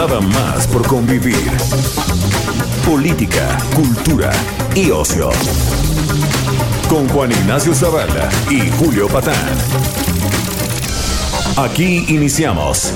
Nada más por convivir. Política, cultura y ocio. Con Juan Ignacio Zavala y Julio Patán. Aquí iniciamos.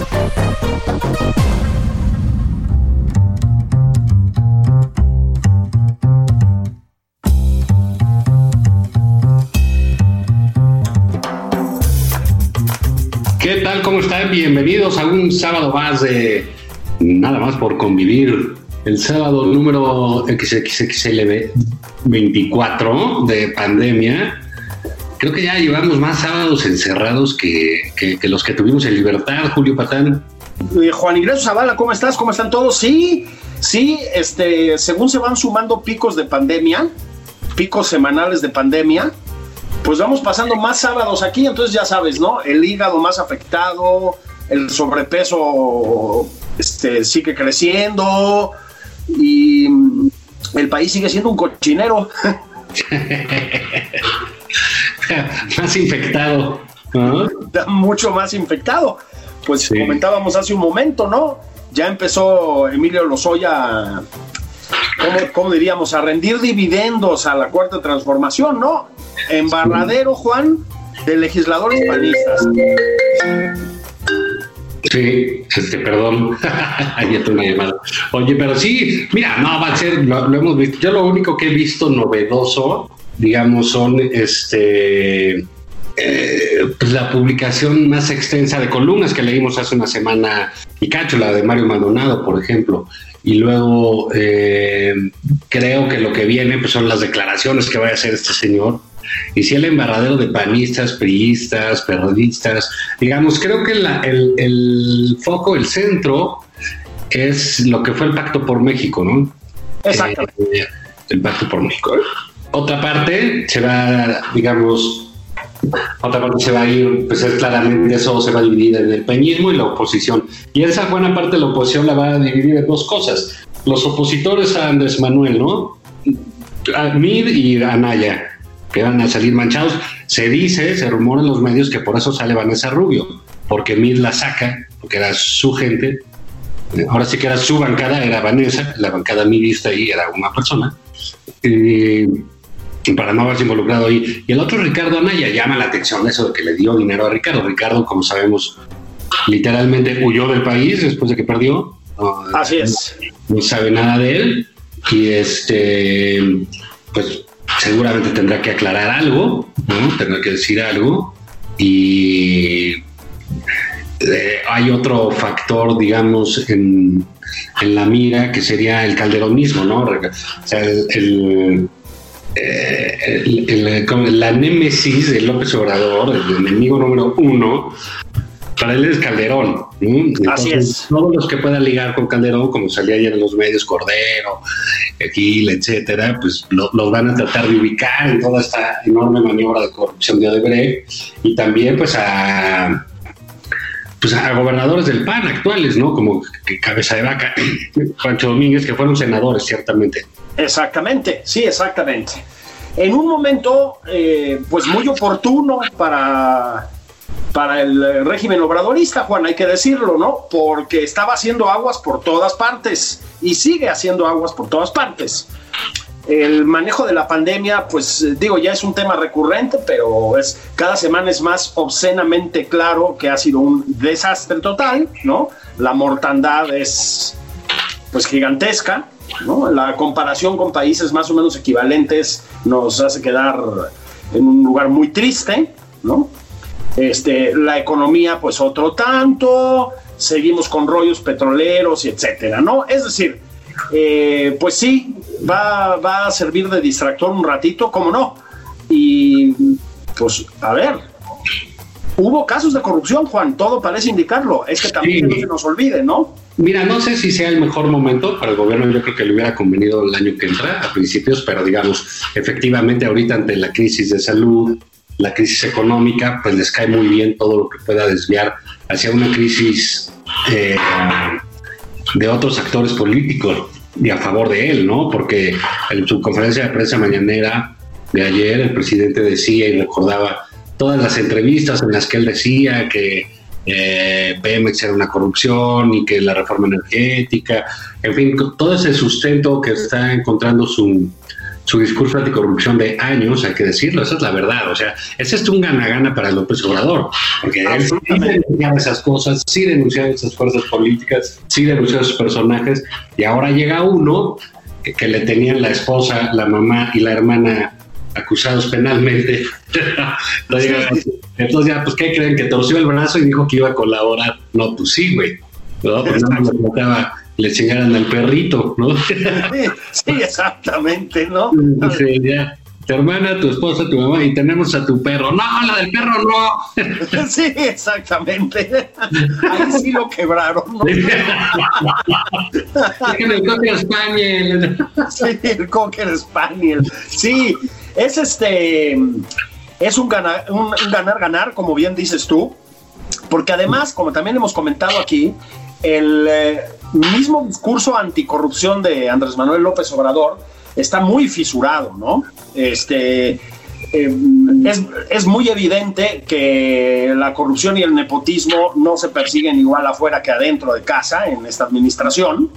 ¿Qué tal? ¿Cómo están? Bienvenidos a un sábado más de Nada más por convivir. El sábado número XXXLB 24 de pandemia. Creo que ya llevamos más sábados encerrados que, que, los que tuvimos en libertad, Julio Patán. Eh, Juan Ignacio Zavala, ¿cómo estás? ¿Cómo están todos? Sí, sí, este, según se van sumando picos de pandemia, picos semanales de pandemia, pues vamos pasando más sábados aquí, entonces ya sabes, ¿no? El hígado más afectado, el sobrepeso este, sigue creciendo y el país sigue siendo un cochinero. más infectado. Mucho más infectado. Pues comentábamos hace un momento, ¿no? Ya empezó Emilio Lozoya, ¿cómo, diríamos? A rendir dividendos a la cuarta transformación, ¿no? Embarradero, Juan, de legisladores panistas. Sí, este, perdón, ahí está una llamada. Oye, pero sí, mira, no va a ser, lo, hemos visto. Yo lo único que he visto novedoso, digamos, son este eh, pues la publicación más extensa de columnas que leímos hace una semana, y cacho, la de Mario Maldonado, por ejemplo. Y luego eh, creo que lo que viene pues, son las declaraciones que va a hacer este señor y si el embarradero de panistas, priistas, periodistas, digamos, creo que el, foco, el centro, es lo que fue el Pacto por México, ¿no? Exacto. Eh, el Pacto por México. Otra parte se va, digamos, otra parte se va a ir, pues es claramente eso se va a dividir en el peñismo y la oposición. Y esa buena parte de la oposición la va a dividir en dos cosas. Los opositores a Andrés Manuel, ¿no? A Mid y Anaya que van a salir manchados. Se dice, se rumora en los medios que por eso sale Vanessa Rubio, porque Mid la saca, porque era su gente. Ahora sí que era su bancada, era Vanessa, la bancada midista ahí era una persona. Y para no haberse involucrado ahí. Y el otro, Ricardo Anaya, llama la atención eso de que le dio dinero a Ricardo. Ricardo, como sabemos, literalmente huyó del país después de que perdió. Así es. No, no sabe nada de él. Y este, pues seguramente tendrá que aclarar algo, tendrá que decir algo y eh, hay otro factor, digamos, en, la mira que sería el calderonismo, ¿no? O sea, el, eh, la némesis de López Obrador, el enemigo número uno, para él es Calderón. Así es. Todos los que puedan ligar con Calderón, como salía ayer en los medios, Cordero, Gil, etcétera, pues los van a tratar de ubicar en toda esta enorme maniobra de corrupción de Odebrecht y también pues a pues a gobernadores del PAN actuales, ¿no? Como Cabeza de Vaca, Pancho Domínguez, que fueron senadores, ciertamente. Exactamente, sí, exactamente. En un momento, eh, pues muy oportuno para para el eh, régimen obradorista, Juan, hay que decirlo, ¿no? Porque estaba haciendo aguas por todas partes y sigue haciendo aguas por todas partes. El manejo de la pandemia, pues eh, digo, ya es un tema recurrente, pero es cada semana es más obscenamente claro que ha sido un desastre total, ¿no? La mortandad es pues gigantesca, ¿no? La comparación con países más o menos equivalentes nos hace quedar en un lugar muy triste, ¿no? Este, la economía, pues otro tanto, seguimos con rollos petroleros y etcétera, ¿no? Es decir, eh, pues sí, va, va a servir de distractor un ratito, ¿cómo no? Y pues, a ver, Hubo casos de corrupción, Juan, todo parece indicarlo. Es que también no se nos olvide, ¿no? Mira, no sé si sea el mejor momento para el gobierno, yo creo que le hubiera convenido el año que entra, a principios, pero digamos, efectivamente ahorita ante la crisis de salud, la crisis económica, pues les cae muy bien todo lo que pueda desviar hacia una crisis eh, de otros actores políticos y a favor de él, ¿no? Porque en su conferencia de prensa mañanera de ayer el presidente decía y recordaba todas las entrevistas en las que él decía que eh, Pemex era una corrupción y que la reforma energética, en fin, todo ese sustento que está encontrando su, su discurso anticorrupción de años, hay que decirlo, esa es la verdad. O sea, ese es un gana-gana para López Obrador, porque él sí denunciaba esas cosas, sí denunciaba esas fuerzas políticas, sí denunciaba esos personajes, y ahora llega uno que, que le tenían la esposa, la mamá y la hermana acusados penalmente. Entonces ya, pues, ¿qué creen? Que torció el brazo y dijo que iba a colaborar. No, pues sí, güey. No, pues no me trataba le chingaran al perrito, ¿no? Sí, exactamente, ¿no? Sí, ya. Tu hermana, tu esposa, tu mamá, y tenemos a tu perro. No, la del perro no. Sí, exactamente. Ahí sí lo quebraron, ¿no? el Cocker Spaniel. Sí, el Cocker Spaniel. Sí, es este. Es un ganar, un ganar, ganar, como bien dices tú, porque además, como también hemos comentado aquí, el eh, mismo discurso anticorrupción de Andrés Manuel López Obrador está muy fisurado, ¿no? Este, em, es, es, muy evidente que la corrupción y el nepotismo no se persiguen igual afuera que adentro de casa en esta administración.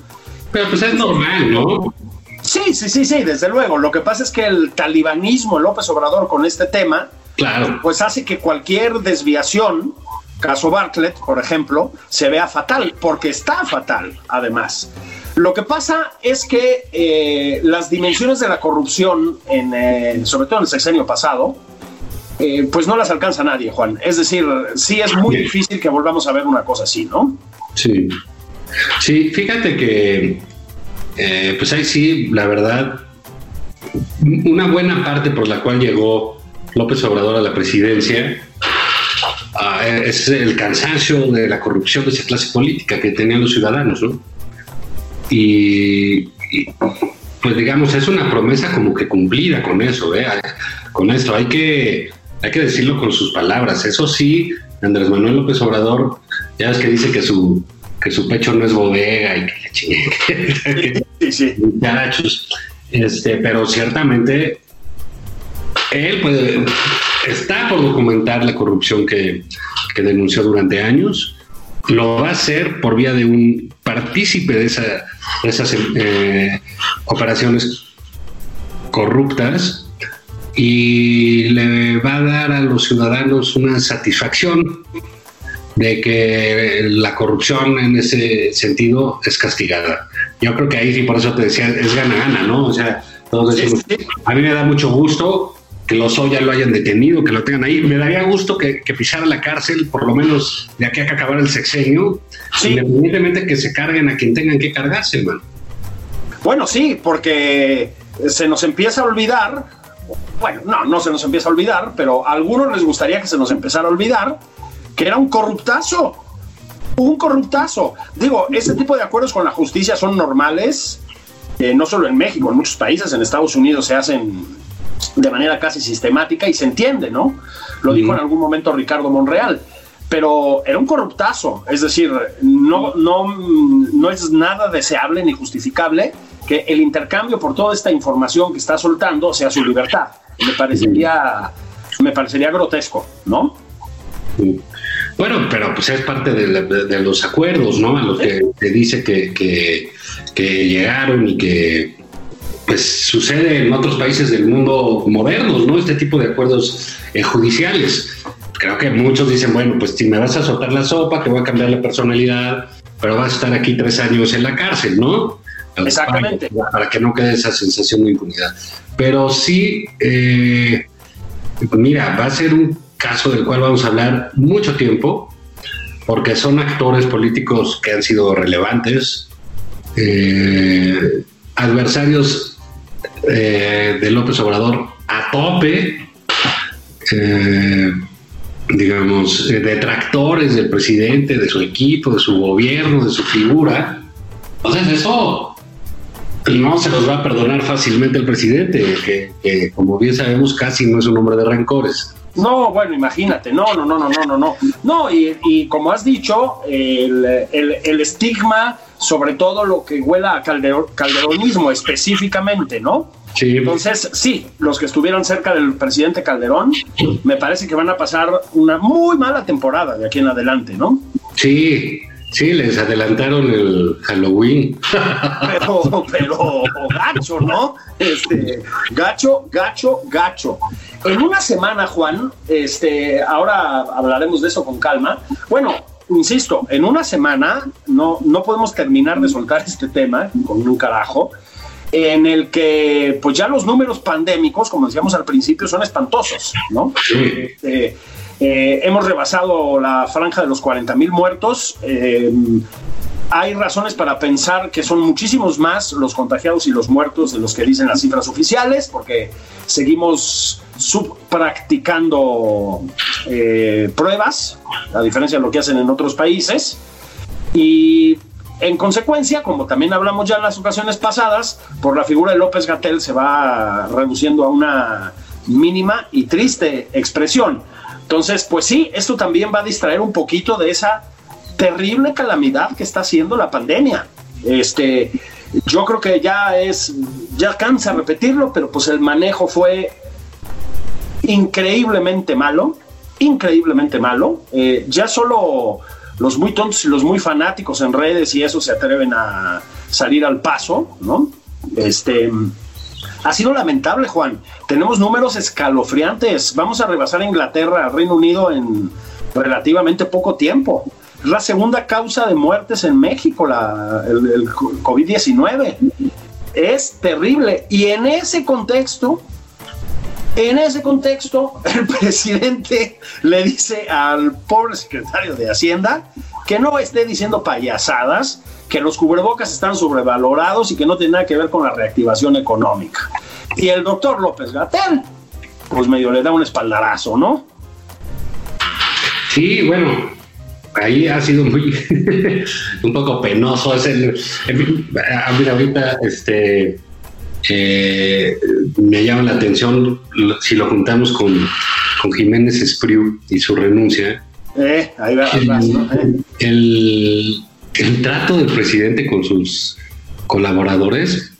Pero pues es normal, ¿no? Sí, sí, sí, sí, desde luego. Lo que pasa es que el talibanismo, López Obrador con este tema, claro. pues hace que cualquier desviación caso Bartlett, por ejemplo, se vea fatal, porque está fatal, además. Lo que pasa es que eh, las dimensiones de la corrupción, en, eh, sobre todo en el sexenio pasado, eh, pues no las alcanza nadie, Juan. Es decir, sí es muy difícil que volvamos a ver una cosa así, ¿no? Sí. Sí, fíjate que, pues ahí sí, la verdad, una buena parte por la cual llegó López Obrador a la presidencia Ah, es el cansancio de la corrupción de esa clase política que tenían los ciudadanos, ¿no? Y, pues digamos, es una promesa como que cumplida con eso, ¿eh? Con esto, hay que, hay que decirlo con sus palabras. Eso sí, Andrés Manuel López Obrador, ya ves que dice que su, que su pecho no es bodega y que le chingue. sí, sí. Este, pero ciertamente él puede está por documentar la corrupción que, denunció durante años, lo va a hacer por vía de un partícipe de, esas eh, operaciones corruptas y le va a dar a los ciudadanos una satisfacción de que la corrupción en ese sentido es castigada. Yo creo que ahí sí, por eso te decía, es gana-gana, ¿no? O sea, todos decimos, a mí me da mucho gusto que los ya lo hayan detenido, que lo tengan ahí. Me daría gusto que, pisara la cárcel, por lo menos de aquí a que acabar el sexenio, independientemente que se carguen a quien tengan que cargarse, hermano. Bueno, sí, porque se nos empieza a olvidar, bueno, no, no se nos empieza a olvidar, pero a algunos les gustaría que se nos empezara a olvidar que era un corruptazo, un corruptazo. Digo, ese tipo de acuerdos con la justicia son normales, eh, no solo en México, en muchos países, en Estados Unidos se hacen de manera casi sistemática y se entiende, ¿no? Lo dijo en algún momento Ricardo Monreal. Pero era un corruptazo, es decir, no, no, no es nada deseable ni justificable que el intercambio por toda esta información que está soltando sea su libertad. Me parecería, me parecería grotesco, ¿no? Bueno, pero pues es parte de, los acuerdos, ¿no? A los que te dice que, que llegaron y que pues sucede en otros países del mundo modernos, ¿no? Este tipo de acuerdos eh, judiciales. Creo que muchos dicen, bueno, pues si me vas a soltar la sopa, te voy a cambiar la personalidad, pero vas a estar aquí tres años en la cárcel, ¿no? Exactamente. Para, que no quede esa sensación de impunidad. Pero sí, eh, mira, va a ser un caso del cual vamos a hablar mucho tiempo, porque son actores políticos que han sido relevantes, eh, adversarios eh, de López Obrador a tope. Eh, digamos, eh, detractores del presidente, de su equipo, de su gobierno, de su figura. Entonces eso no se los va a perdonar fácilmente el presidente, que, como bien sabemos casi no es un hombre de rencores. No, bueno, imagínate, no, no, no, no, no, no, no. No, y, como has dicho, el, el, estigma, sobre todo lo que huela a calderonismo específicamente, ¿no? Entonces, sí, los que estuvieron cerca del presidente Calderón, me parece que van a pasar una muy mala temporada de aquí en adelante, ¿no? Sí, sí, les adelantaron el Halloween. Pero, pero gacho, ¿no? Este, gacho, gacho, gacho. En una semana, Juan, este, ahora hablaremos de eso con calma. Bueno, insisto, en una semana no, no podemos terminar de soltar este tema con un carajo en el que pues ya los números pandémicos, como decíamos al principio, son espantosos, ¿no? Este, eh, hemos rebasado la franja de los 40 mil muertos. Eh, hay razones para pensar que son muchísimos más los contagiados y los muertos de los que dicen las cifras oficiales, porque seguimos subpracticando eh, pruebas, a diferencia de lo que hacen en otros países. Y en consecuencia, como también hablamos ya en las ocasiones pasadas, por la figura de López Gatel se va reduciendo a una mínima y triste expresión. Entonces, pues sí, esto también va a distraer un poquito de esa terrible calamidad que está haciendo la pandemia. Este, yo creo que ya es, ya cansa repetirlo, pero pues el manejo fue increíblemente malo, increíblemente malo. Eh, ya solo los muy tontos y los muy fanáticos en redes y eso se atreven a salir al paso, ¿no? Este, ha sido lamentable, Juan. Tenemos números escalofriantes. Vamos a rebasar a Inglaterra, Reino Unido en relativamente poco tiempo. Es la segunda causa de muertes en México, la, el COVID-19. Es terrible. Y en ese contexto, en ese contexto, el presidente le dice al pobre secretario de Hacienda que no esté diciendo payasadas, que los cubrebocas están sobrevalorados y que no tiene nada que ver con la reactivación económica. Y el doctor López Gatel, pues medio le da un espaldarazo, ¿no? Sí, bueno, ahí ha sido muy un poco penoso. Es el, ahorita este eh, me llama la atención si lo juntamos con, con Jiménez Espriu y su renuncia. Eh, ahí va, el, el, trato del presidente con sus colaboradores,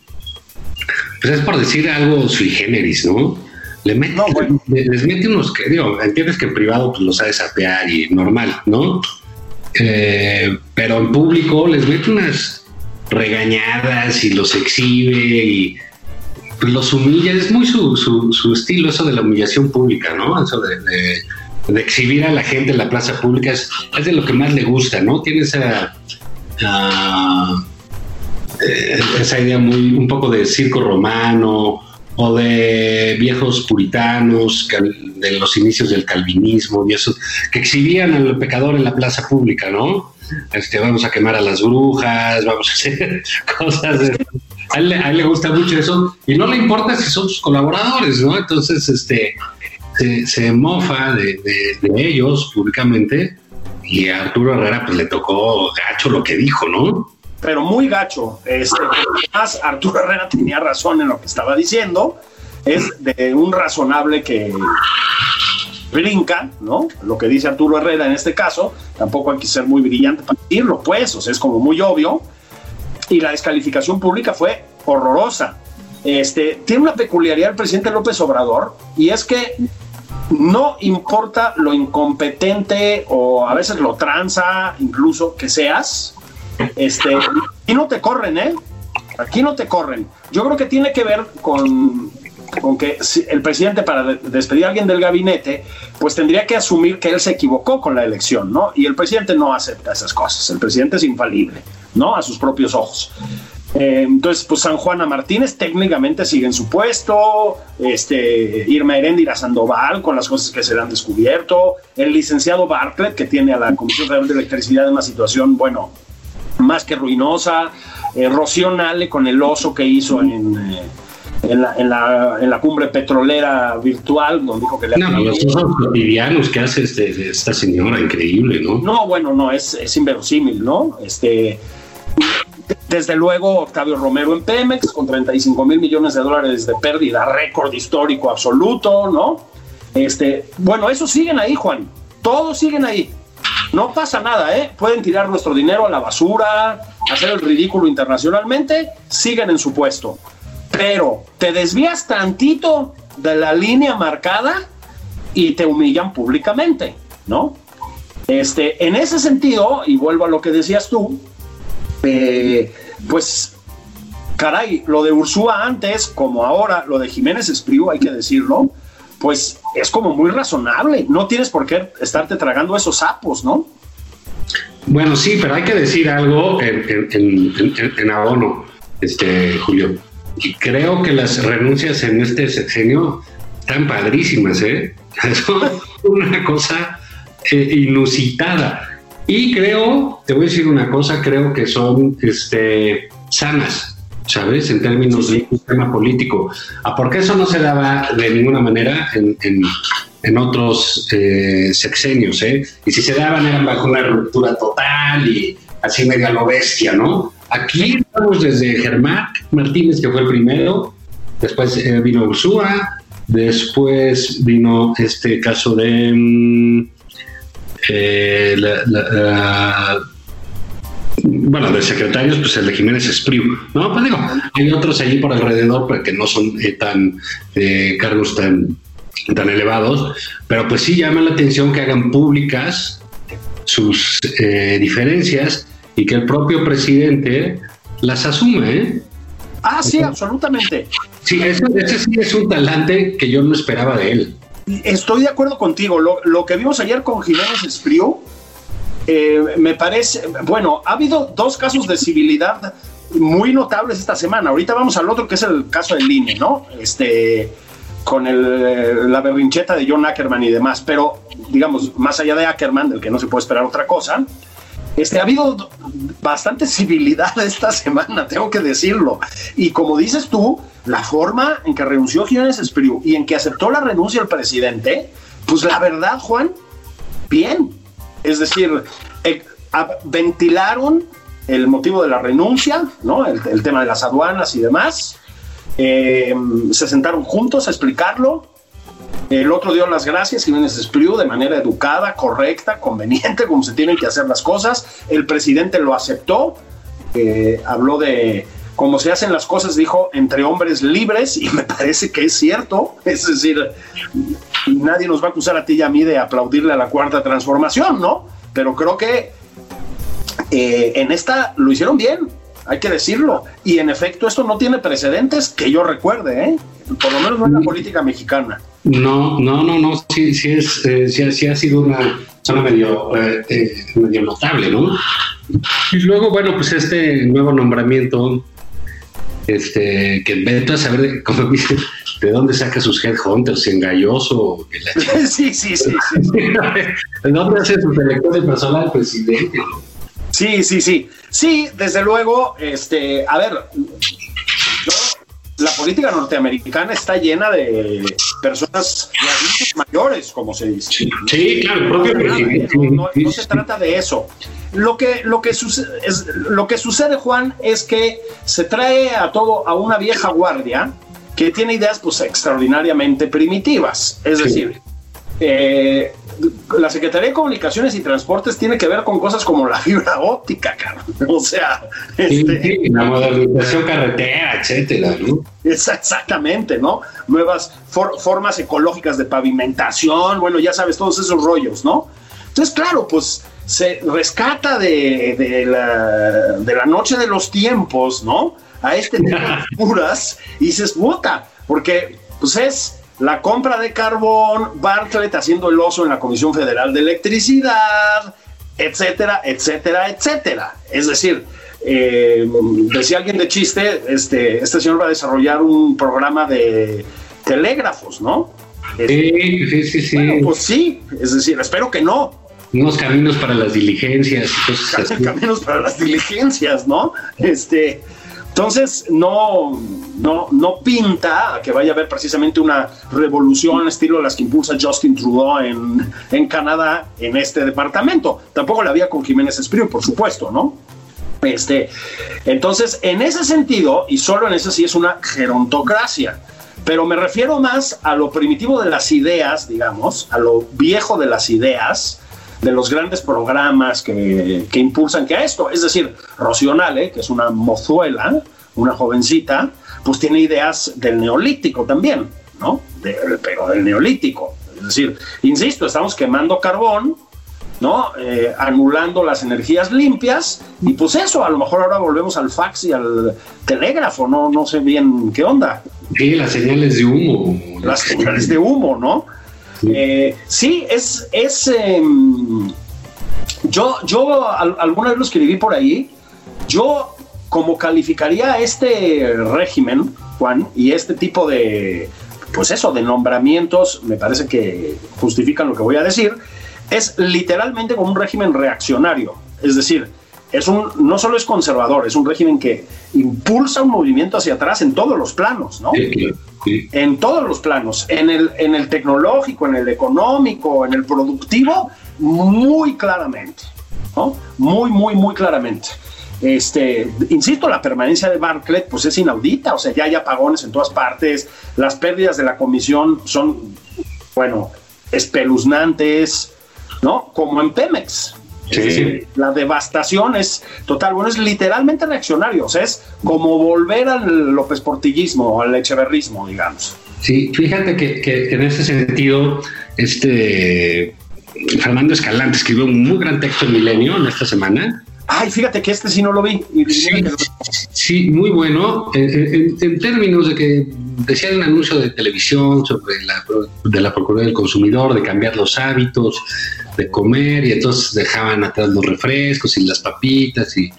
pues es por decir algo sui generis, ¿no? Le mete, les mete unos que, digo, entiendes que en privado pues los sabe sapear y normal, ¿no? Eh, pero en público les mete unas regañadas y los exhibe y pues, los humilla, es muy su, su, estilo eso de la humillación pública, ¿no? Eso de, exhibir a la gente en la plaza pública es, de lo que más le gusta, ¿no? Tiene esa, ah, eh, esa idea muy, un poco de circo romano o de viejos puritanos de los inicios del calvinismo y eso, que exhibían al pecador en la plaza pública, ¿no? Este, vamos a quemar a las brujas, vamos a hacer cosas de, a él, le gusta mucho eso y no le importa si son sus colaboradores, ¿no? Entonces, este, se, mofa de, ellos públicamente y a Arturo Herrera pues le tocó gacho lo que dijo, ¿no? Pero muy gacho. Este, además, Arturo Herrera tenía razón en lo que estaba diciendo. Es de un razonable que brinca, ¿no? Lo que dice Arturo Herrera en este caso, tampoco hay que ser muy brillante para decirlo, pues, o sea, es como muy obvio y la descalificación pública fue horrorosa. Este, tiene una peculiaridad el presidente López Obrador y es que no importa lo incompetente o a veces lo tranza incluso que seas, este, y no te corren, ¿eh? Aquí no te corren. Yo creo que tiene que ver con, con que el presidente para despedir a alguien del gabinete, pues tendría que asumir que él se equivocó con la elección, ¿no? Y el presidente no acepta esas cosas. El presidente es infalible. ¿no? A sus propios ojos. Eh, entonces, pues San Juana Martínez técnicamente sigue en su puesto, este, Irma Heréndira Sandoval con las cosas que se le han descubierto, el licenciado Bartlett que tiene a la Comisión Federal de Electricidad en una situación, bueno, más que ruinosa, eh, Rocío Nale con el oso que hizo en, eh, en la, en la, en la cumbre petrolera virtual, donde dijo que le... No, los usos cotidianos que hace este, esta señora, increíble, ¿no? No, bueno, no, es, es inverosímil, ¿no? Este, desde luego, Octavio Romero en Pemex, con 35 mil millones de dólares de pérdida, récord histórico absoluto, ¿no? Este, bueno, esos siguen ahí, Juan. Todos siguen ahí. No pasa nada, ¿eh? Pueden tirar nuestro dinero a la basura, hacer el ridículo internacionalmente, siguen en su puesto. Pero te desvías tantito de la línea marcada y te humillan públicamente, ¿no? Este, en ese sentido, y vuelvo a lo que decías tú, eh, pues, caray, lo de Ursúa antes, como ahora, lo de Jiménez Espriu, hay que decirlo, pues es como muy razonable. No tienes por qué estarte tragando esos sapos, ¿no? Bueno, sí, pero hay que decir algo en, en, abono, este, Julio. Y creo que las renuncias en este sexenio están padrísimas, ¿eh? Son una cosa eh, inusitada. Y creo, te voy a decir una cosa, creo que son este, sanas, ¿sabes? En términos de un sistema político. ¿A por qué eso no se daba de ninguna manera en, en, otros eh, sexenios, ¿eh? Y si se daban eran bajo una ruptura total y así medio a lo bestia, ¿no? Aquí estamos desde Germán Martínez, que fue el primero, después eh, vino Ursúa, después vino este caso de... Mm, eh, la, bueno, de secretarios, pues el de Jiménez Espriu, ¿no? Pues digo, hay otros allí por alrededor, pero que no son eh, tan eh, cargos tan, tan elevados, pero pues sí llama la atención que hagan públicas sus eh, diferencias y que el propio presidente las asuma, ¿eh? Ah, sí, absolutamente. Sí, ese, ese sí es un talante que yo no esperaba de él. Estoy de acuerdo contigo. Lo, que vimos ayer con Jiménez Espriu, eh, me parece, bueno, ha habido dos casos de civilidad muy notables esta semana. Ahorita vamos al otro que es el caso del INE, ¿no? Este, con el, la berrincheta de John Ackerman y demás, pero digamos, más allá de Ackerman, del que no se puede esperar otra cosa, este, ha habido bastante civilidad esta semana, tengo que decirlo. Y como dices tú, la forma en que renunció Jiménez Espriu y en que aceptó la renuncia el presidente, pues la verdad, Juan, bien. Es decir, eh, ventilaron el motivo de la renuncia, ¿no? El, tema de las aduanas y demás. Eh, se sentaron juntos a explicarlo. El otro dio las gracias, Jiménez Espriu, de manera educada, correcta, conveniente, como se tienen que hacer las cosas. El presidente lo aceptó, eh, habló de cómo se hacen las cosas, dijo, entre hombres libres, y me parece que es cierto. Es decir, nadie nos va a acusar a ti y a mí de aplaudirle a la cuarta transformación, ¿no? Pero creo que eh, en esta lo hicieron bien, hay que decirlo. Y en efecto, esto no tiene precedentes que yo recuerde, ¿eh? por lo menos no en la política mexicana. No, no, no, no, sí, sí, es, eh, sí, ha sido una zona medio, eh, medio notable, ¿no? Y luego, bueno, pues este nuevo nombramiento este, que vete a saber, como dice, de dónde saca sus headhunters, en Galloso. sí, sí, sí. sí, ¿De dónde hace su selección de personal presidente? Sí, sí, sí. Sí, desde luego, este, a ver, la política norteamericana está llena de personas de mayores, como se dice. Sí, claro, propio presidente. No, no, se trata de eso. Lo que, lo, que sucede, es, lo que sucede, Juan, es que se trae a todo a una vieja guardia que tiene ideas pues extraordinariamente primitivas. Es decir, eh, la Secretaría de Comunicaciones y Transportes tiene que ver con cosas como la fibra óptica, cara. O sea, este, la modernización carretera, etcétera, ¿no? exactamente, ¿no? Nuevas formas ecológicas de pavimentación, bueno, ya sabes, todos esos rollos, ¿no? Entonces, claro, pues se rescata de, de, la, de la noche de los tiempos, ¿no? A este tipo de puras y se puta, porque pues es la compra de carbón, Bartlett haciendo el oso en la Comisión Federal de Electricidad, etcétera, etcétera, etcétera. Es decir, eh, decía alguien de chiste, este, este señor va a desarrollar un programa de telégrafos, ¿no? Sí, sí, sí, sí. Bueno, pues sí, es decir, espero que no. Unos caminos para las diligencias. Caminos para las diligencias, ¿no? Este, Entonces, no, no, no pinta que vaya a haber precisamente una revolución estilo las que impulsa Justin Trudeau en, en Canadá en este departamento. Tampoco la había con Jiménez Espriu, por supuesto, ¿no? Este, entonces, en ese sentido, y solo en ese sí es una gerontocracia, pero me refiero más a lo primitivo de las ideas, digamos, a lo viejo de las ideas, de los grandes programas que, que impulsan que a esto. Es decir, Rocionale, que es una mozuela, una jovencita, pues tiene ideas del neolítico también, ¿no? pero del neolítico. Es decir, insisto, estamos quemando carbón, ¿no? Eh, anulando las energías limpias y pues eso, a lo mejor ahora volvemos al fax y al telégrafo, no, no sé bien qué onda. Sí, las señales de humo. Las señales de humo, ¿no? Sí, eh, sí es, es em, yo, yo alguna vez lo escribí por ahí, yo como calificaría este régimen, Juan, y este tipo de, pues eso, de nombramientos, me parece que justifican lo que voy a decir, es literalmente como un régimen reaccionario. Es decir, es un, no solo es conservador, es un régimen que impulsa un movimiento hacia atrás en todos los planos, ¿no? En todos los planos, en el, en el tecnológico, en el económico, en el productivo, muy claramente, ¿no? Muy, muy, muy claramente. Este, insisto, la permanencia de Barclay pues es inaudita, o sea, ya hay apagones en todas partes, las pérdidas de la comisión son, bueno, espeluznantes, ¿no? Como en Pemex. Sí, La devastación es total, bueno, es literalmente reaccionario, o sea, es como volver al López Portillismo, al Echeverrismo, digamos. Sí, fíjate que, que en ese sentido, este Fernando Escalante escribió un muy gran texto en Milenio en esta semana, Ay, fíjate que este sí no lo vi. Sí, muy bueno. En, términos de que decía un anuncio de televisión sobre la, de la Procuraduría del Consumidor, de cambiar los hábitos de comer, y entonces dejaban atrás los refrescos y las papitas, y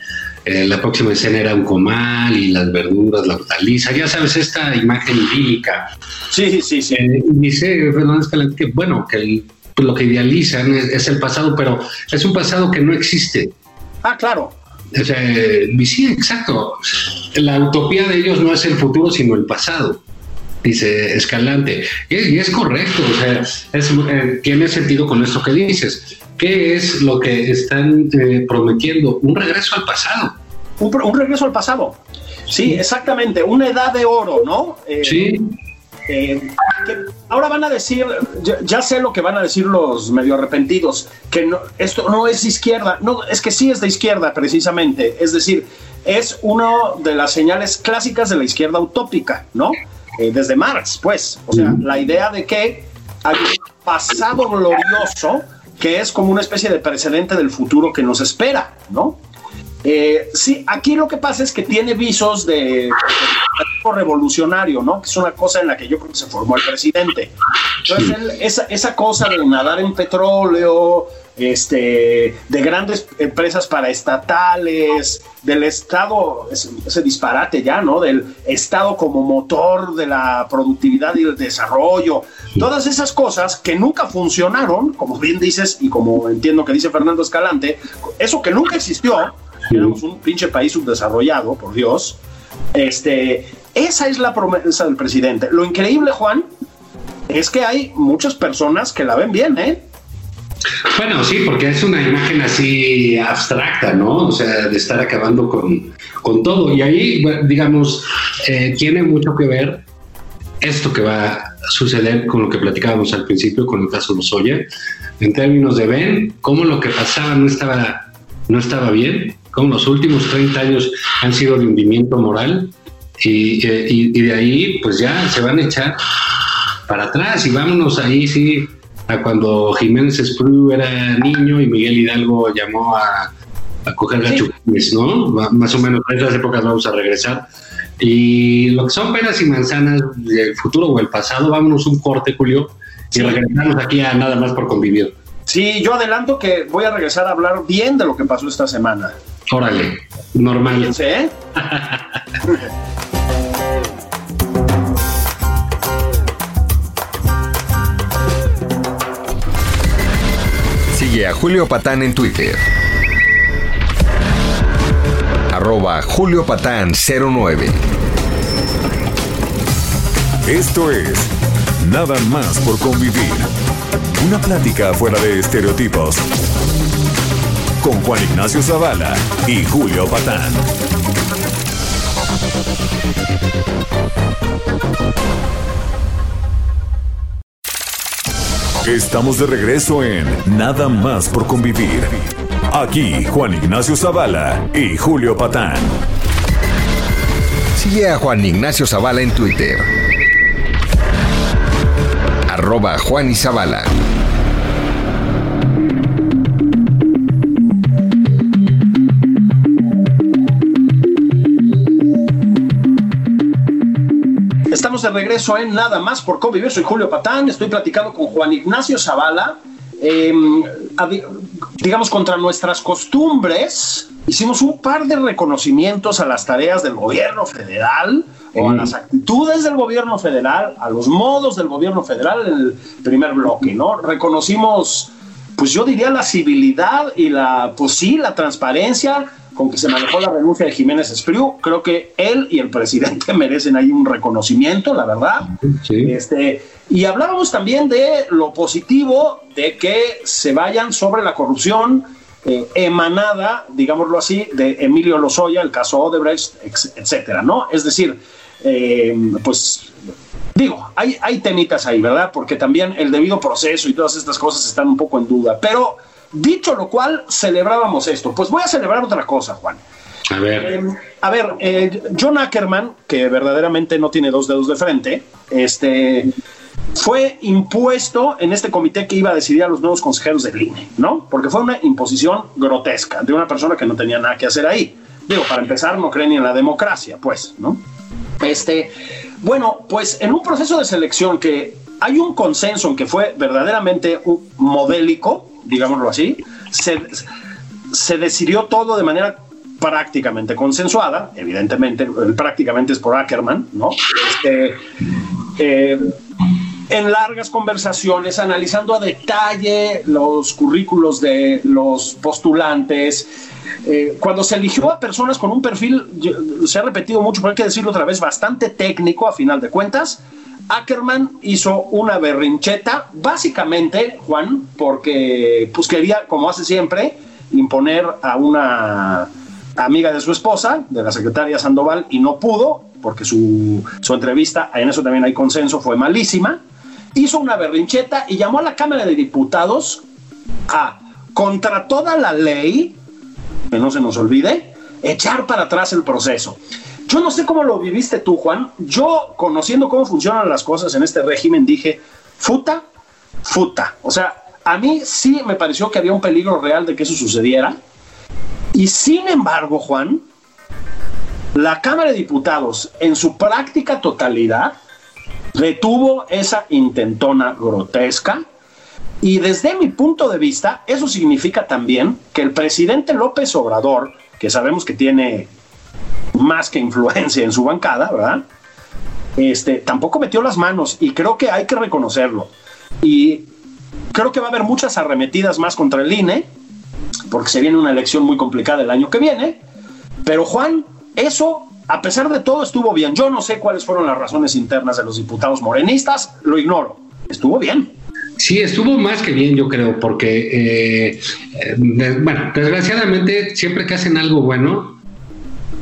eh, la próxima escena era un comal y las verduras, la hortaliza. Ya sabes, esta imagen idílica. Sí, sí, sí. Eh, dice Fernando Escalante que, bueno, que lo que idealizan es el pasado, pero es un pasado que no existe Ah, claro. sí, exacto. La utopía de ellos no es el futuro, sino el pasado, dice Escalante. Y, es correcto, o sea, eh, tiene sentido con esto que dices. ¿Qué es lo que están eh, prometiendo? Un regreso al pasado. Un, regreso al pasado. Sí, exactamente. Una edad de oro, ¿no? Eh, sí. Eh, ahora van a decir, ya, sé lo que van a decir los medio arrepentidos, que esto no es izquierda, no, es que sí es de izquierda precisamente, es decir, es una de las señales clásicas de la izquierda utópica, ¿no? Eh, desde Marx, pues, o sea, la idea de que hay un pasado glorioso que es como una especie de precedente del futuro que nos espera, ¿no? Eh, sí, aquí lo que pasa es que tiene visos de, revolucionario, ¿no? Que es una cosa en la que yo creo que se formó el presidente. Entonces, esa, cosa de nadar en petróleo, este, de grandes empresas paraestatales, del Estado, ese, disparate ya, ¿no? Del Estado como motor de la productividad y el desarrollo, todas esas cosas que nunca funcionaron, como bien dices y como entiendo que dice Fernando Escalante, eso que nunca existió, éramos un pinche país subdesarrollado, por Dios. Este, esa es la promesa del presidente. Lo increíble, Juan, es que hay muchas personas que la ven bien, ¿eh? Bueno, sí, porque es una imagen así abstracta, ¿no? O sea, de estar acabando con, con todo. Y ahí, digamos, eh, tiene mucho que ver esto que va a suceder con lo que platicábamos al principio, con el caso Lozoya, en términos de ven cómo lo que pasaba no estaba, no estaba bien, como los últimos 30 años han sido de hundimiento moral eh, y, de ahí pues ya se van a echar para atrás y vámonos ahí sí a cuando Jiménez Espriu era niño y Miguel Hidalgo llamó a, coger gachupines, ¿no? Más o menos a esas épocas vamos a regresar. Y lo que son peras y manzanas del futuro o el pasado, vámonos un corte, Julio, y regresamos aquí a nada más por convivir. Sí, yo adelanto que voy a regresar a hablar bien de lo que pasó esta semana. Órale, normal. ¿Eh? Sigue a Julio Patán en Twitter arroba Julio Patán 09. Esto es Nada más por convivir. Una plática fuera de estereotipos. Con Juan Ignacio Zavala y Julio Patán. Estamos de regreso en Nada más por convivir. Aquí Juan Ignacio Zavala y Julio Patán. Sigue a Juan Ignacio Zavala en Twitter. Arroba Juan y Zavala. Regreso en Nada más por convivir. Soy Julio Patán. Estoy platicando con Juan Ignacio Zavala. Eh, digamos, contra nuestras costumbres, hicimos un par de reconocimientos a las tareas del gobierno federal o a las actitudes del gobierno federal, a los modos del gobierno federal en el primer bloque, ¿no? Reconocimos, pues yo diría la civilidad y la, pues sí, la transparencia con que se manejó la renuncia de Jiménez Espriu. Creo que él y el presidente merecen ahí un reconocimiento, la verdad. Sí. Este, y hablábamos también de lo positivo de que se vayan sobre la corrupción eh, emanada, digámoslo así, de Emilio Lozoya, el caso Odebrecht, etcétera, ¿no? Es decir, eh, pues digo, hay, hay temitas ahí, ¿verdad? Porque también el debido proceso y todas estas cosas están un poco en duda. Pero dicho lo cual, celebrábamos esto. Pues voy a celebrar otra cosa, Juan. A ver. Eh, a ver, eh, John Ackerman, que verdaderamente no tiene dos dedos de frente, este, fue impuesto en este comité que iba a decidir a los nuevos consejeros del INE, ¿no? Porque fue una imposición grotesca de una persona que no tenía nada que hacer ahí. Digo, para empezar, no cree ni en la democracia, pues, ¿no? Este, bueno, pues en un proceso de selección que hay un consenso en que fue verdaderamente un modélico, digámoslo así, se, se decidió todo de manera prácticamente consensuada, evidentemente, prácticamente es por Ackerman, ¿no? Este, eh, en largas conversaciones, analizando a detalle los currículos de los postulantes. Eh, cuando se eligió a personas con un perfil, se ha repetido mucho, pero hay que decirlo otra vez, bastante técnico a final de cuentas, Ackerman hizo una berrincheta, básicamente, Juan, porque pues quería, como hace siempre, imponer a una amiga de su esposa, de la secretaria Sandoval, y no pudo, porque su, su entrevista, en eso también hay consenso, fue malísima. Hizo una berrincheta y llamó a la Cámara de Diputados a, contra toda la ley, que no se nos olvide, echar para atrás el proceso. Yo no sé cómo lo viviste tú, Juan. Yo, conociendo cómo funcionan las cosas en este régimen, dije, futa, futa. O sea, a mí sí me pareció que había un peligro real de que eso sucediera. Y sin embargo, Juan, la Cámara de Diputados, en su práctica totalidad, retuvo esa intentona grotesca. Y desde mi punto de vista, eso significa también que el presidente López Obrador, que sabemos que tiene más que influencia en su bancada, ¿verdad? Este, tampoco metió las manos y creo que hay que reconocerlo. Y creo que va a haber muchas arremetidas más contra el INE, porque se viene una elección muy complicada el año que viene. Pero Juan, eso, a pesar de todo, estuvo bien. Yo no sé cuáles fueron las razones internas de los diputados morenistas, lo ignoro. Estuvo bien. Sí, estuvo más que bien, yo creo, porque, eh, eh, bueno, desgraciadamente, siempre que hacen algo bueno,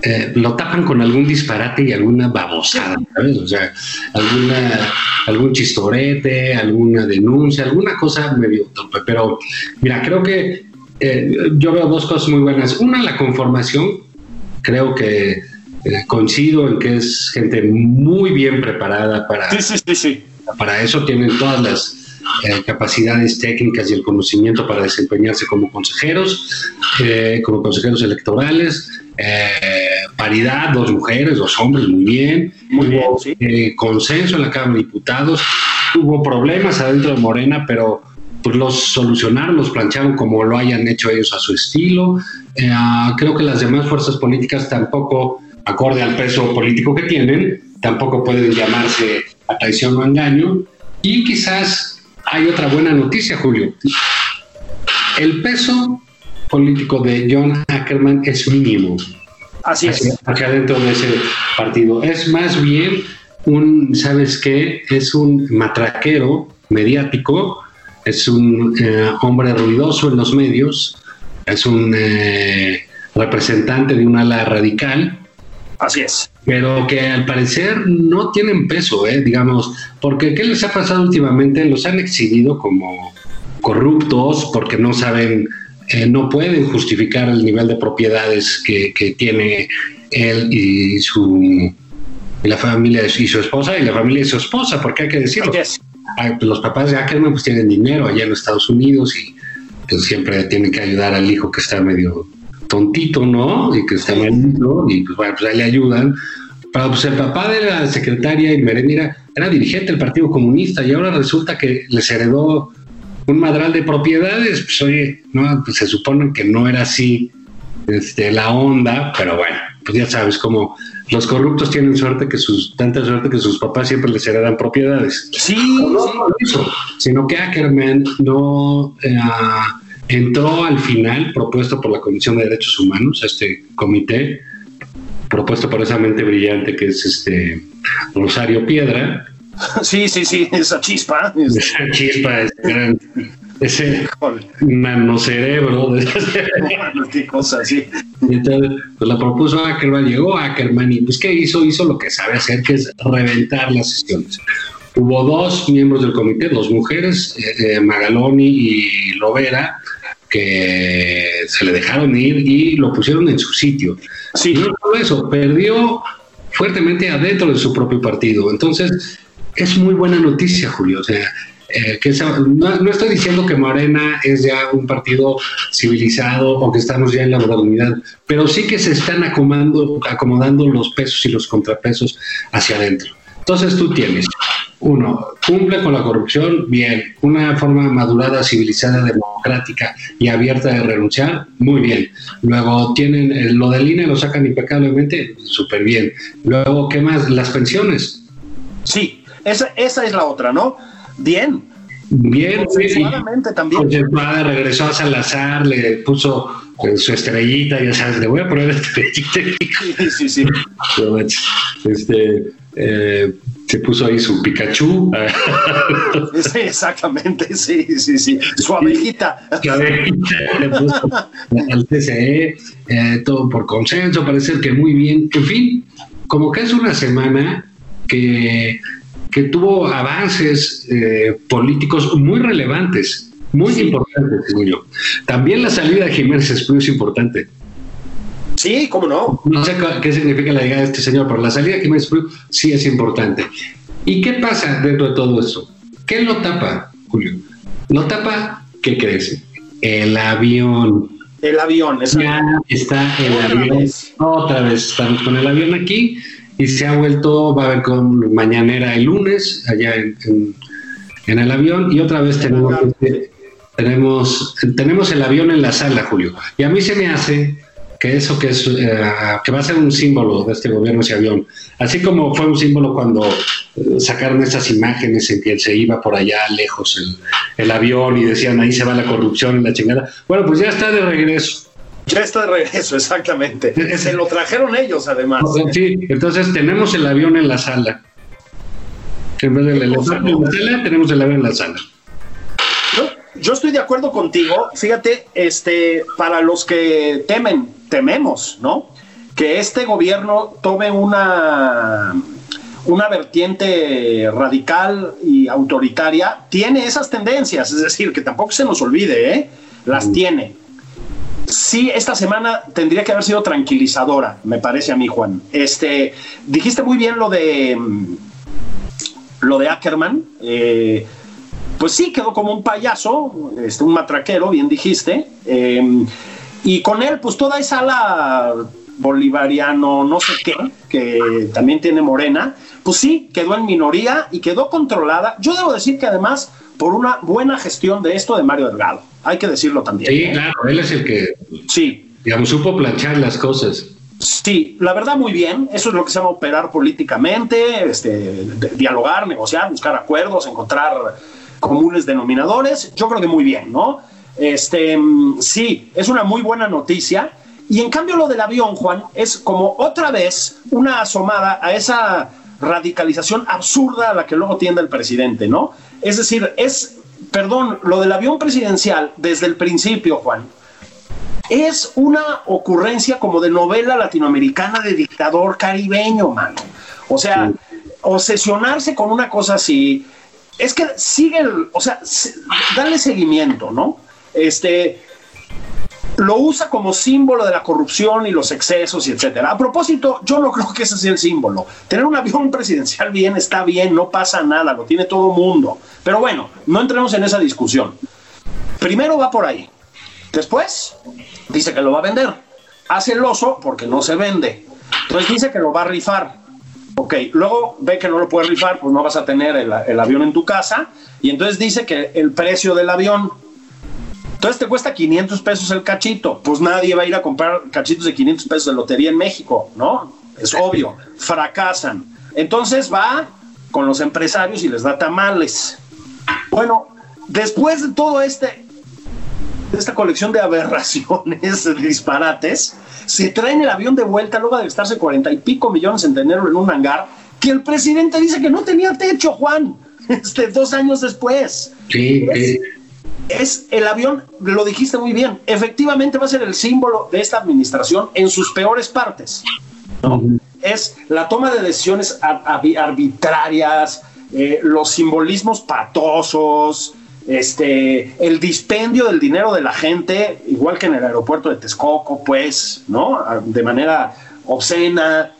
eh, lo tapan con algún disparate y alguna babosada, ¿sabes? O sea, alguna, algún chistorete, alguna denuncia, alguna cosa medio torpe. Pero mira, creo que eh, yo veo dos cosas muy buenas. Una, la conformación. Creo que eh, coincido en que es gente muy bien preparada para, sí, sí, sí, para eso. Tienen todas las capacidades técnicas y el conocimiento para desempeñarse como consejeros, como consejeros electorales. Eh, paridad, dos mujeres, dos hombres, muy bien. Muy hubo bien, sí. eh, consenso en la Cámara de Diputados. Hubo problemas adentro de Morena, pero pues los solucionaron, los plancharon como lo hayan hecho ellos a su estilo. Eh, creo que las demás fuerzas políticas tampoco, acorde al peso político que tienen, tampoco pueden llamarse a traición o engaño. Y quizás hay otra buena noticia, Julio. El peso político de John Ackerman es mínimo. Así es. dentro de ese partido. Es más bien un, ¿sabes qué? Es un matraquero mediático, es un eh, hombre ruidoso en los medios, es un eh, representante de un ala radical, Así es. pero que al parecer no tienen peso, ¿eh? digamos, porque ¿qué les ha pasado últimamente? Los han exhibido como corruptos porque no saben, eh, no pueden justificar el nivel de propiedades que, que tiene él y su y la familia y su esposa y la familia de su esposa, porque hay que decirlo. Así es. Ay, pues los papás de Ackerman pues tienen dinero allá en los Estados Unidos y pues siempre tienen que ayudar al hijo que está medio tontito, ¿no? Y que está malito y pues bueno, pues ahí le ayudan. Pero pues el papá de la secretaria y Merendira era dirigente del Partido Comunista y ahora resulta que les heredó un madral de propiedades. Pues oye, no, pues se supone que no era así este, la onda, pero bueno, pues ya sabes cómo los corruptos tienen suerte que sus, tanta suerte que sus papás siempre les heredan propiedades. Sí, No sí. eso, sino que Ackerman no eh, entró al final, propuesto por la Comisión de Derechos Humanos, este comité, propuesto por esa mente brillante que es este Rosario Piedra, sí, sí, sí, esa chispa. Es- esa chispa, ese, gran- ese nanocerebro. de- qué cosa, sí. Y entonces, pues la propuso Ackerman, llegó Ackerman y pues ¿qué hizo? Hizo lo que sabe hacer, que es reventar las sesiones. Hubo dos miembros del comité, dos mujeres, eh, eh, Magaloni y Lovera, que se le dejaron ir y lo pusieron en su sitio. Sí. Y no solo eso, perdió fuertemente adentro de su propio partido. Entonces, es muy buena noticia, Julio. O sea, eh, que no, no estoy diciendo que Morena es ya un partido civilizado o que estamos ya en la modernidad, pero sí que se están acomodando, acomodando los pesos y los contrapesos hacia adentro. Entonces tú tienes, uno, cumple con la corrupción, bien, una forma madurada, civilizada, democrática y abierta de renunciar, muy bien. Luego tienen eh, lo del INE, lo sacan impecablemente, súper bien. Luego, ¿qué más? Las pensiones, Sí, esa, esa es la otra, ¿no? Bien. bien. Consensuadamente también. Consensuada, regresó a Salazar, le puso eh, su estrellita, ya sabes, le voy a poner estrellita. Sí, sí, sí. Este, eh, se puso ahí su Pikachu. Sí, exactamente, sí, sí, sí. Su abejita. le puso al TCE, eh, todo por consenso, parece que muy bien. En fin, como que es una semana que, que tuvo avances eh, políticos muy relevantes, muy importantes, según yo. También la salida de Jiménez Espriu es importante. Sí, cómo no. No sé qué significa la llegada de este señor, pero la salida de Jiménez Espriu sí es importante. ¿Y qué pasa dentro de todo esto? ¿Qué lo tapa, Julio? Lo tapa, ¿qué crees? El avión. El avión, esa- Ya está el Otra avión. vez. Otra vez estamos con el avión aquí y se ha vuelto, va a haber con mañanera el lunes allá en, en- en el avión y otra vez tenemos, este, tenemos, tenemos el avión en la sala, Julio. Y a mí se me hace que eso que es eh, que va a ser un símbolo de este gobierno ese avión, así como fue un símbolo cuando eh, sacaron esas imágenes en que se iba por allá lejos el, el avión y decían ahí se va la corrupción y la chingada. Bueno, pues ya está de regreso. Ya está de regreso, exactamente. Se lo trajeron ellos, además. Sí, entonces tenemos el avión en la sala. En vez del elefante en la sala, tenemos el avión en la sala. Yo, yo estoy de acuerdo contigo. Fíjate, este, para los que temen, tememos, ¿no? Que este gobierno tome una, una vertiente radical y autoritaria, tiene esas tendencias, es decir, que tampoco se nos olvide, ¿eh? Las tiene. Sí, esta semana tendría que haber sido tranquilizadora, me parece a mí, Juan. Este, dijiste muy bien lo de mm, lo de Ackerman. eh, pues sí, quedó como un payaso, este, un matraquero, bien dijiste. eh, y con él, pues toda esa ala bolivariano, no sé qué, que también tiene Morena, pues sí, quedó en minoría y quedó controlada. Yo debo decir que además por una buena gestión de esto de Mario Delgado. Hay que decirlo también. Sí, ¿eh? claro, él es el que, Sí, digamos, supo planchar las cosas. Sí, la verdad muy bien. Eso es lo que se llama operar políticamente, este, dialogar, negociar, buscar acuerdos, encontrar comunes denominadores. Yo creo que muy bien, ¿no? Este, sí, es una muy buena noticia Y en cambio lo del avión, Juan, es como otra vez una asomada a esa radicalización absurda a la que luego tiende el presidente, ¿no? Es decir, es, perdón, lo del avión presidencial desde el principio, Juan, es una ocurrencia como de novela latinoamericana de dictador caribeño, mano. O sea, obsesionarse con una cosa así, es que sigue, el, o sea, dale seguimiento, ¿no? Este, lo usa como símbolo de la corrupción y los excesos y etcétera. A propósito, yo no creo que ese sea el símbolo. Tener un avión presidencial bien está bien, no pasa nada, lo tiene todo mundo. Pero bueno, no entremos en esa discusión. Primero va por ahí. Después dice que lo va a vender. Hace el oso porque no se vende. Entonces dice que lo va a rifar. Ok, luego ve que no lo puede rifar, pues no vas a tener el, el avión en tu casa. Y entonces dice que el precio del avión entonces te cuesta 500 pesos el cachito. Pues nadie va a ir a comprar cachitos de 500 pesos de lotería en México, ¿no? Es obvio. Fracasan. Entonces va con los empresarios y les da tamales. Bueno, después de todo este, esta colección de aberraciones, de disparates, se traen el avión de vuelta luego de gastarse cuarenta y pico millones en tenerlo en un hangar, que el presidente dice que no tenía techo, Juan, este, dos años después. Sí, sí es el avión, lo dijiste muy bien, efectivamente va a ser el símbolo de esta administración en sus peores partes. Es la toma de decisiones arbitrarias, eh, los simbolismos patosos, este, el dispendio del dinero de la gente, igual que en el aeropuerto de Texcoco, pues, ¿no? De manera obscena.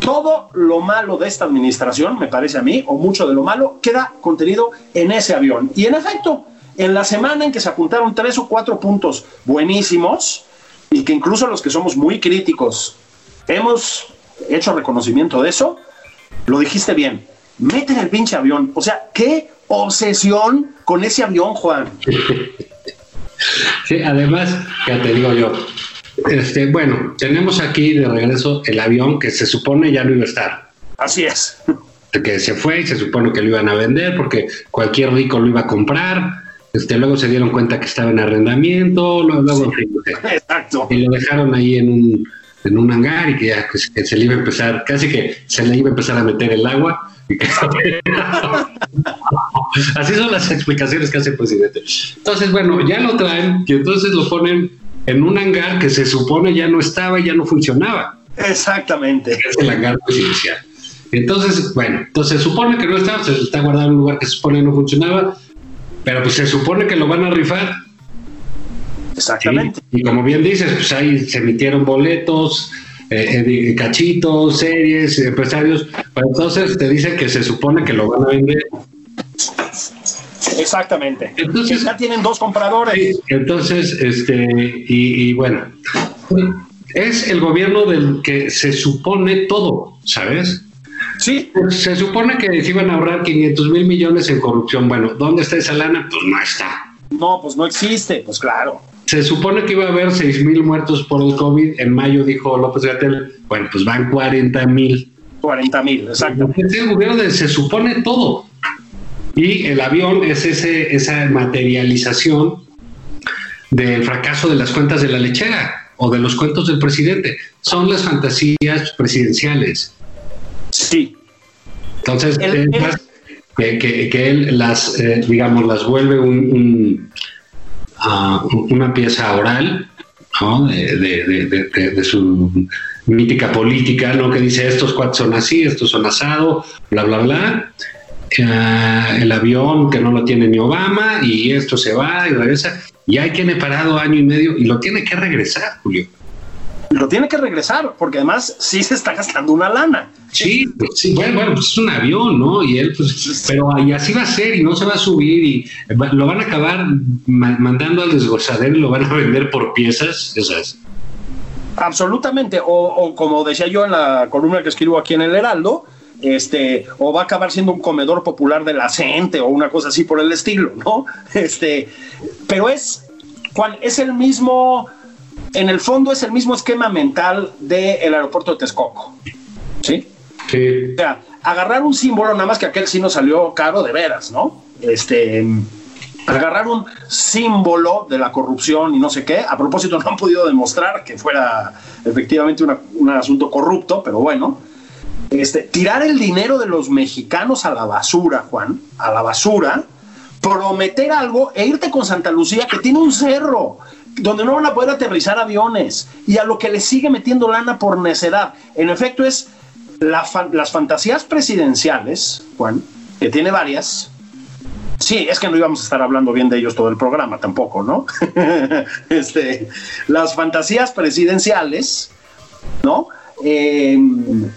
Todo lo malo de esta administración, me parece a mí, o mucho de lo malo, queda contenido en ese avión. Y en efecto, en la semana en que se apuntaron tres o cuatro puntos buenísimos y que incluso los que somos muy críticos hemos hecho reconocimiento de eso, lo dijiste bien, meten el pinche avión. O sea, qué obsesión con ese avión, Juan. Sí, además, ya te digo yo, este, bueno, tenemos aquí de regreso el avión que se supone ya no iba a estar. Así es. Que se fue y se supone que lo iban a vender porque cualquier rico lo iba a comprar este, luego se dieron cuenta que estaba en arrendamiento, luego, Exacto. y lo dejaron ahí en un, en un hangar y que ya pues, se le iba a empezar, casi que se le iba a empezar a meter el agua. Así son las explicaciones que hace el presidente. Entonces, bueno, ya lo traen y entonces lo ponen en un hangar que se supone ya no estaba y ya no funcionaba. Exactamente. Es el hangar presidencial. Entonces, bueno, entonces se supone que no estaba, se está guardado en un lugar que se supone no funcionaba, pero pues se supone que lo van a rifar. Exactamente. Y como bien dices, pues ahí se emitieron boletos, eh, eh cachitos, series, empresarios. Pero entonces te dicen que se supone que lo van a vender. Exactamente. Entonces ya tienen dos compradores. Entonces, este, y, y bueno, es el gobierno del que se supone todo, ¿sabes? Sí. Se supone que se iban a ahorrar 500 mil millones en corrupción. Bueno, ¿dónde está esa lana? Pues no está. No, pues no existe, pues claro. Se supone que iba a haber 6 mil muertos por el COVID. En mayo dijo López Gatel, bueno, pues van 40 mil. 40 mil, exacto. El gobierno se supone todo. Y el avión es ese, esa materialización del fracaso de las cuentas de la lechera o de los cuentos del presidente. Son las fantasías presidenciales. Sí. Entonces, que, él las, eh, digamos, las vuelve un, ah, una pieza oral de, su mítica política, ¿no? Que dice estos cuatro son así, estos son asado, bla, bla, bla. Ah, el avión que no lo tiene ni Obama y esto se va y regresa. Y hay quien parado año y medio y lo tiene que regresar, Julio tiene que regresar, porque además sí se está gastando una lana. Sí, pues, sí bueno, bueno, pues es un avión, ¿no? Y él, pues, pero y así va a ser, y no se va a subir, y lo van a acabar mandando al desgozadero y lo van a vender por piezas, esas. Absolutamente, o, o como decía yo en la columna que escribo aquí en el Heraldo, este, o va a acabar siendo un comedor popular de la gente o una cosa así por el estilo, ¿no? Este, pero es, Juan, es el mismo en el fondo es el mismo esquema mental del aeropuerto de Texcoco. ¿Sí? Sí. O sea, agarrar un símbolo, nada más que aquel sí nos salió caro de veras, ¿no? Este, agarrar un símbolo de la corrupción y no sé qué. A propósito, no han podido demostrar que fuera efectivamente un asunto corrupto, pero bueno. Este, tirar el dinero de los mexicanos a la basura, Juan, a la basura, prometer algo e irte con Santa Lucía, que tiene un cerro, donde no van a poder aterrizar aviones, y a lo que le sigue metiendo lana por necedad. En efecto, es las fantasías presidenciales, Juan, que tiene varias, Sí, es que no íbamos a estar hablando bien de ellos todo el programa tampoco, ¿no? este, las fantasías presidenciales, ¿no? Em,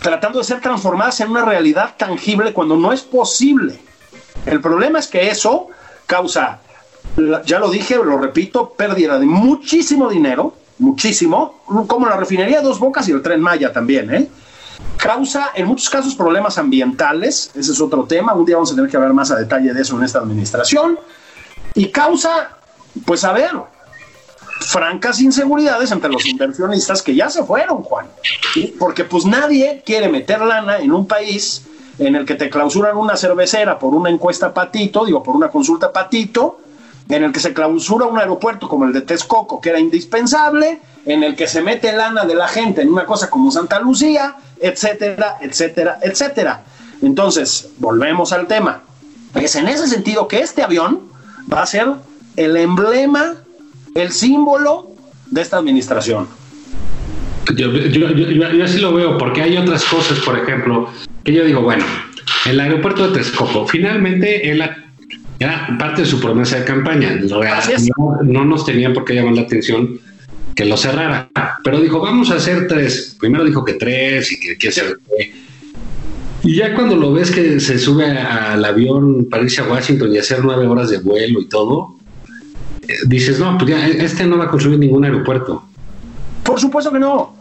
tratando de ser transformadas en una realidad tangible cuando no es posible. El problema es que eso causa, ya lo dije, lo repito, pérdida de muchísimo dinero, muchísimo, como la refinería Dos Bocas y el tren Maya también, ¿eh? Causa en muchos casos problemas ambientales, ese es otro tema, un día vamos a tener que hablar más a detalle de eso en esta administración, y causa, pues a ver, francas inseguridades entre los inversionistas que ya se fueron, Juan, porque pues nadie quiere meter lana en un país en el que te clausuran una cervecera por una encuesta patito, digo, por una consulta patito, en el que se clausura un aeropuerto como el de Texcoco, que era indispensable, en el que se mete lana de la gente en una cosa como Santa Lucía, etcétera, etcétera, etcétera. Entonces, volvemos al tema. Es en ese sentido que este avión va a ser el emblema, el símbolo de esta administración. Yo, yo, así lo veo, porque hay otras cosas, por ejemplo, que yo digo, bueno, el aeropuerto de Texcoco, finalmente él era parte de su promesa de campaña. No, no, nos tenía por qué llamar la atención que lo cerrara. Pero dijo, vamos a hacer tres. Primero dijo que tres y que, que se... Y ya cuando lo ves que se sube al avión para irse a Washington y hacer nueve horas de vuelo y todo, eh, dices, no, pues ya, este no va a construir ningún aeropuerto. Por supuesto que no.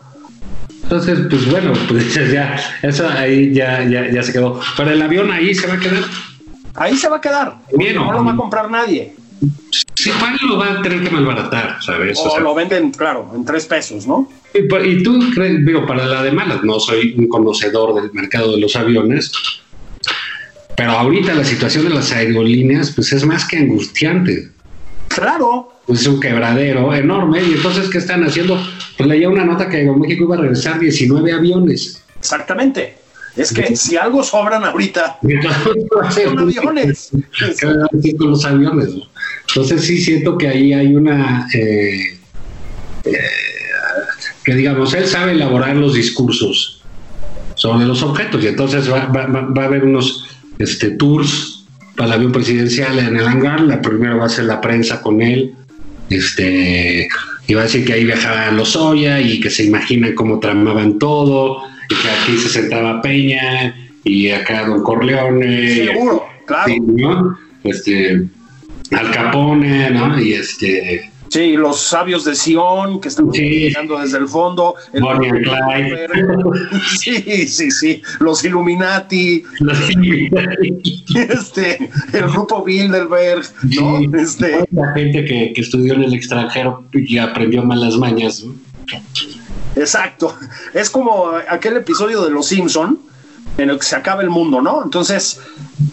Entonces, pues bueno, pues ya, eso ahí ya, ya, ya se quedó. Pero el avión ahí se va a quedar. Ahí se va a quedar. no lo va a comprar nadie. Sí, ¿cuál lo va a tener que malbaratar, ¿sabes? O, lo venden, claro, en tres pesos, ¿no? Y, tú crees, digo, para la de malas, no soy un conocedor del mercado de los aviones, pero ahorita la situación de las aerolíneas, pues es más que angustiante. Claro. Pues es un quebradero enorme. Y entonces, ¿qué están haciendo? Pues leía una nota que México iba a regresar 19 aviones. Exactamente. Es que si algo sobran ahorita, son aviones. Con los aviones. Entonces sí siento que ahí hay una... Eh, eh, que digamos, él sabe elaborar los discursos sobre los objetos y entonces va, a haber unos este, tours para el avión presidencial en el hangar. La primera va a ser la prensa con él. Este, y va a decir que ahí viajaba Lozoya y que se imaginan cómo tramaban todo y que aquí se sentaba Peña y acá Don Corleone. Seguro, claro. Este, al Capone, ¿no? Y este. Sí, los sabios de Sion que están llegando desde el fondo. El. Sí, sí, sí. Los Illuminati. Los Illuminati. Este, el grupo Bilderberg, ¿no? Este. La gente que, que, estudió en el extranjero y aprendió malas mañas. ¿no? Exacto. Es como aquel episodio de Los Simpson en el que se acaba el mundo, ¿no? Entonces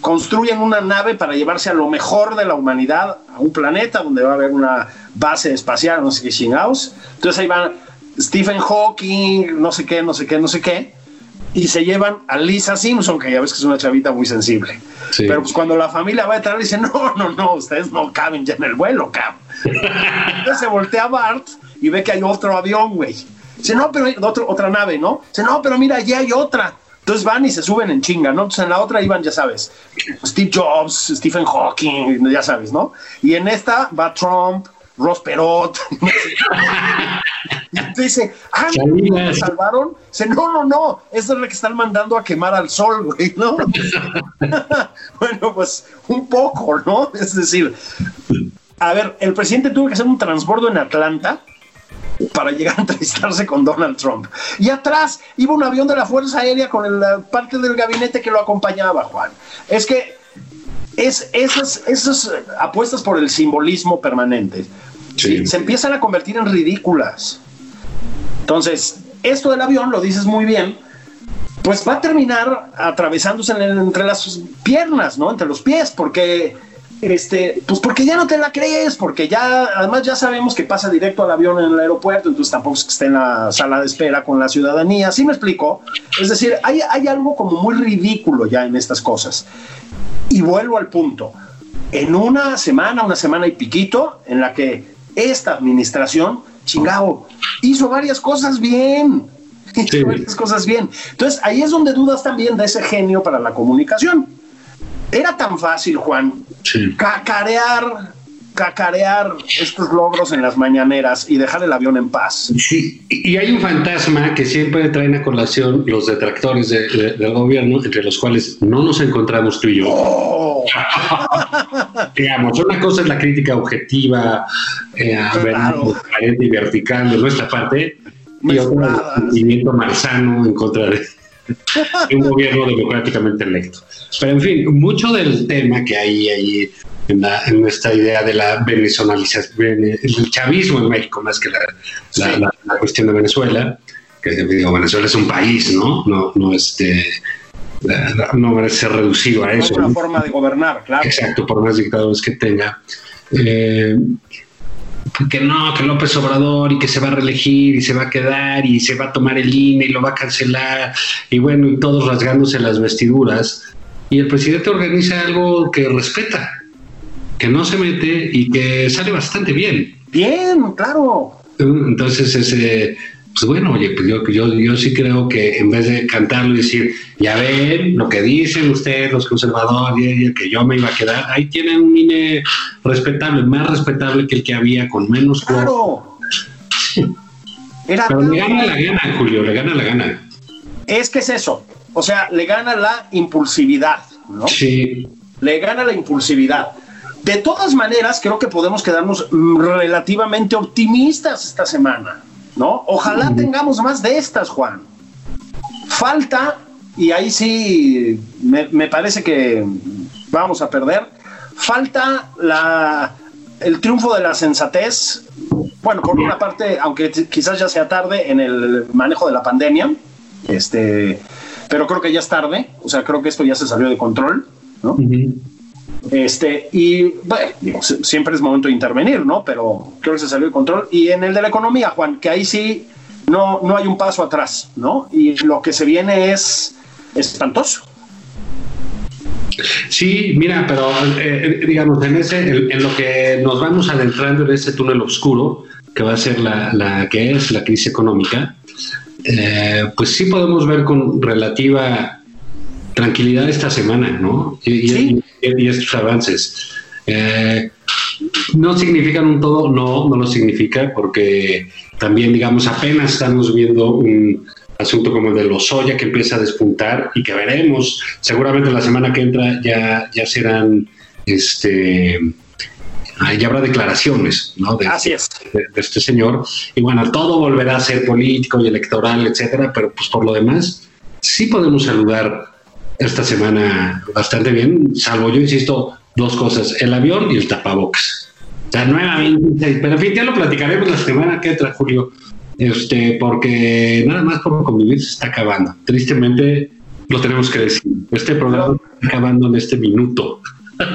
construyen una nave para llevarse a lo mejor de la humanidad a un planeta donde va a haber una base espacial, no sé qué chingados. Entonces ahí van Stephen Hawking, no sé qué, no sé qué, no sé qué, y se llevan a Lisa Simpson, que ya ves que es una chavita muy sensible. Pero pues cuando la familia va a entrar, dicen, no, no, no, ustedes no caben ya en el vuelo, cabrón. Entonces se voltea Bart y ve que hay otro avión, güey. Dice, no, pero hay otra nave, ¿no? Dice, no, pero mira, allí hay otra. Entonces van y se suben en chinga, ¿no? Entonces en la otra iban, ya sabes, Steve Jobs, Stephen Hawking, ya sabes, ¿no? Y en esta va Trump, Ross Perot. y te dice, ah, ¿me salvaron? Dice, no, no, no, esa es la que están mandando a quemar al sol, güey, ¿no? bueno, pues un poco, ¿no? Es decir, a ver, el presidente tuvo que hacer un transbordo en Atlanta para llegar a entrevistarse con Donald Trump. Y atrás iba un avión de la Fuerza Aérea con la parte del gabinete que lo acompañaba, Juan. Es que es, esas, esas apuestas por el simbolismo permanente se empiezan a convertir en ridículas. Entonces, esto del avión, lo dices muy bien, pues va a terminar atravesándose entre las piernas, ¿no? Entre los pies, porque Este, pues porque ya no te la crees, porque ya, además ya sabemos que pasa directo al avión en el aeropuerto, entonces tampoco es que esté en la sala de espera con la ciudadanía, ¿sí me explico? Es decir, hay, hay algo como muy ridículo ya en estas cosas. Y vuelvo al punto, en una semana, una semana y piquito, en la que esta administración, chingado, hizo varias cosas bien, hizo varias cosas bien. Entonces ahí es donde dudas también de ese genio para la comunicación era tan fácil, Juan, cacarear, cacarear estos logros en las mañaneras y dejar el avión en paz. Sí, y hay un fantasma que siempre traen a colación los detractores del gobierno, entre los cuales no nos encontramos tú y yo. Oh. Digamos, una cosa es la crítica objetiva, eh, y vertical de nuestra parte, y otra es el sentimiento marzano en contra de un gobierno democráticamente electo. Pero en fin, mucho del tema que hay ahí en, en esta idea de la venezolanización, el chavismo en México más que la, cuestión de Venezuela, que digo, Venezuela es un país, ¿no? No, no este no merece ser reducido a eso. Es una forma de gobernar, claro. Exacto, por más dictadores que tenga. Eh, que no, que López Obrador y que se va a reelegir y se va a quedar y se va a tomar el INE y lo va a cancelar y bueno, y todos rasgándose las vestiduras. Y el presidente organiza algo que respeta, que no se mete y que sale bastante bien. Bien, claro. Entonces, ese, pues bueno, oye, pues yo, yo, yo sí creo que en vez de cantarlo y decir, ya ven lo que dicen ustedes, los conservadores, que yo me iba a quedar, ahí tienen un INE respetable, más respetable que el que había, con menos claro. Pero le gana la gana, Julio, le gana la gana. Es que es eso, o sea, le gana la impulsividad, ¿no? Sí. Le gana la impulsividad. De todas maneras, creo que podemos quedarnos relativamente optimistas esta semana. ¿No? Ojalá tengamos más de estas, Juan. Falta, y ahí sí me, parece que vamos a perder, falta la, el triunfo de la sensatez, bueno, por una parte, aunque quizás ya sea tarde en el manejo de la pandemia, este, pero creo que ya es tarde, o sea, creo que esto ya se salió de control, ¿no? Este, y bueno, siempre es momento de intervenir, ¿no? Pero creo que se salió de control. Y en el de la economía, Juan, que ahí sí no, no hay un paso atrás, ¿no? Y lo que se viene es espantoso. Sí, mira, pero eh, digamos, en, ese, en, lo que nos vamos adentrando en ese túnel oscuro, que va a ser la, la que es la crisis económica, eh, pues sí podemos ver con relativa tranquilidad esta semana, ¿no? Y, estos avances. Eh, no significan un todo, no, no lo significa, porque también, digamos, apenas estamos viendo un asunto como el de los soya que empieza a despuntar y que veremos, seguramente la semana que entra ya, ya serán, este, ya habrá declaraciones, ¿no? De, Así es. De, de, este señor. Y bueno, todo volverá a ser político y electoral, etcétera, pero pues por lo demás, sí podemos saludar esta semana bastante bien, salvo yo insisto, dos cosas, el avión y el tapabocas. O sea, nuevamente, pero en fin, ya lo platicaremos la semana que entra, Julio, este, porque nada más por convivir se está acabando. Tristemente, lo tenemos que decir. Este programa está acabando en este minuto.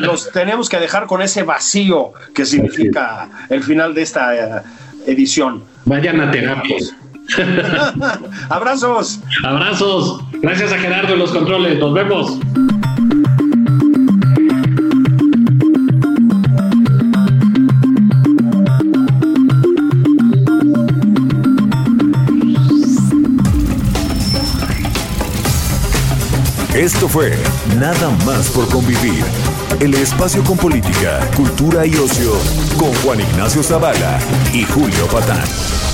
Nos tenemos que dejar con ese vacío que significa el final de esta eh, edición. Vayan a terapia. Abrazos. Abrazos. Gracias a Gerardo en los controles. Nos vemos. Esto fue Nada más por convivir. El espacio con política, cultura y ocio con Juan Ignacio Zavala y Julio Patán.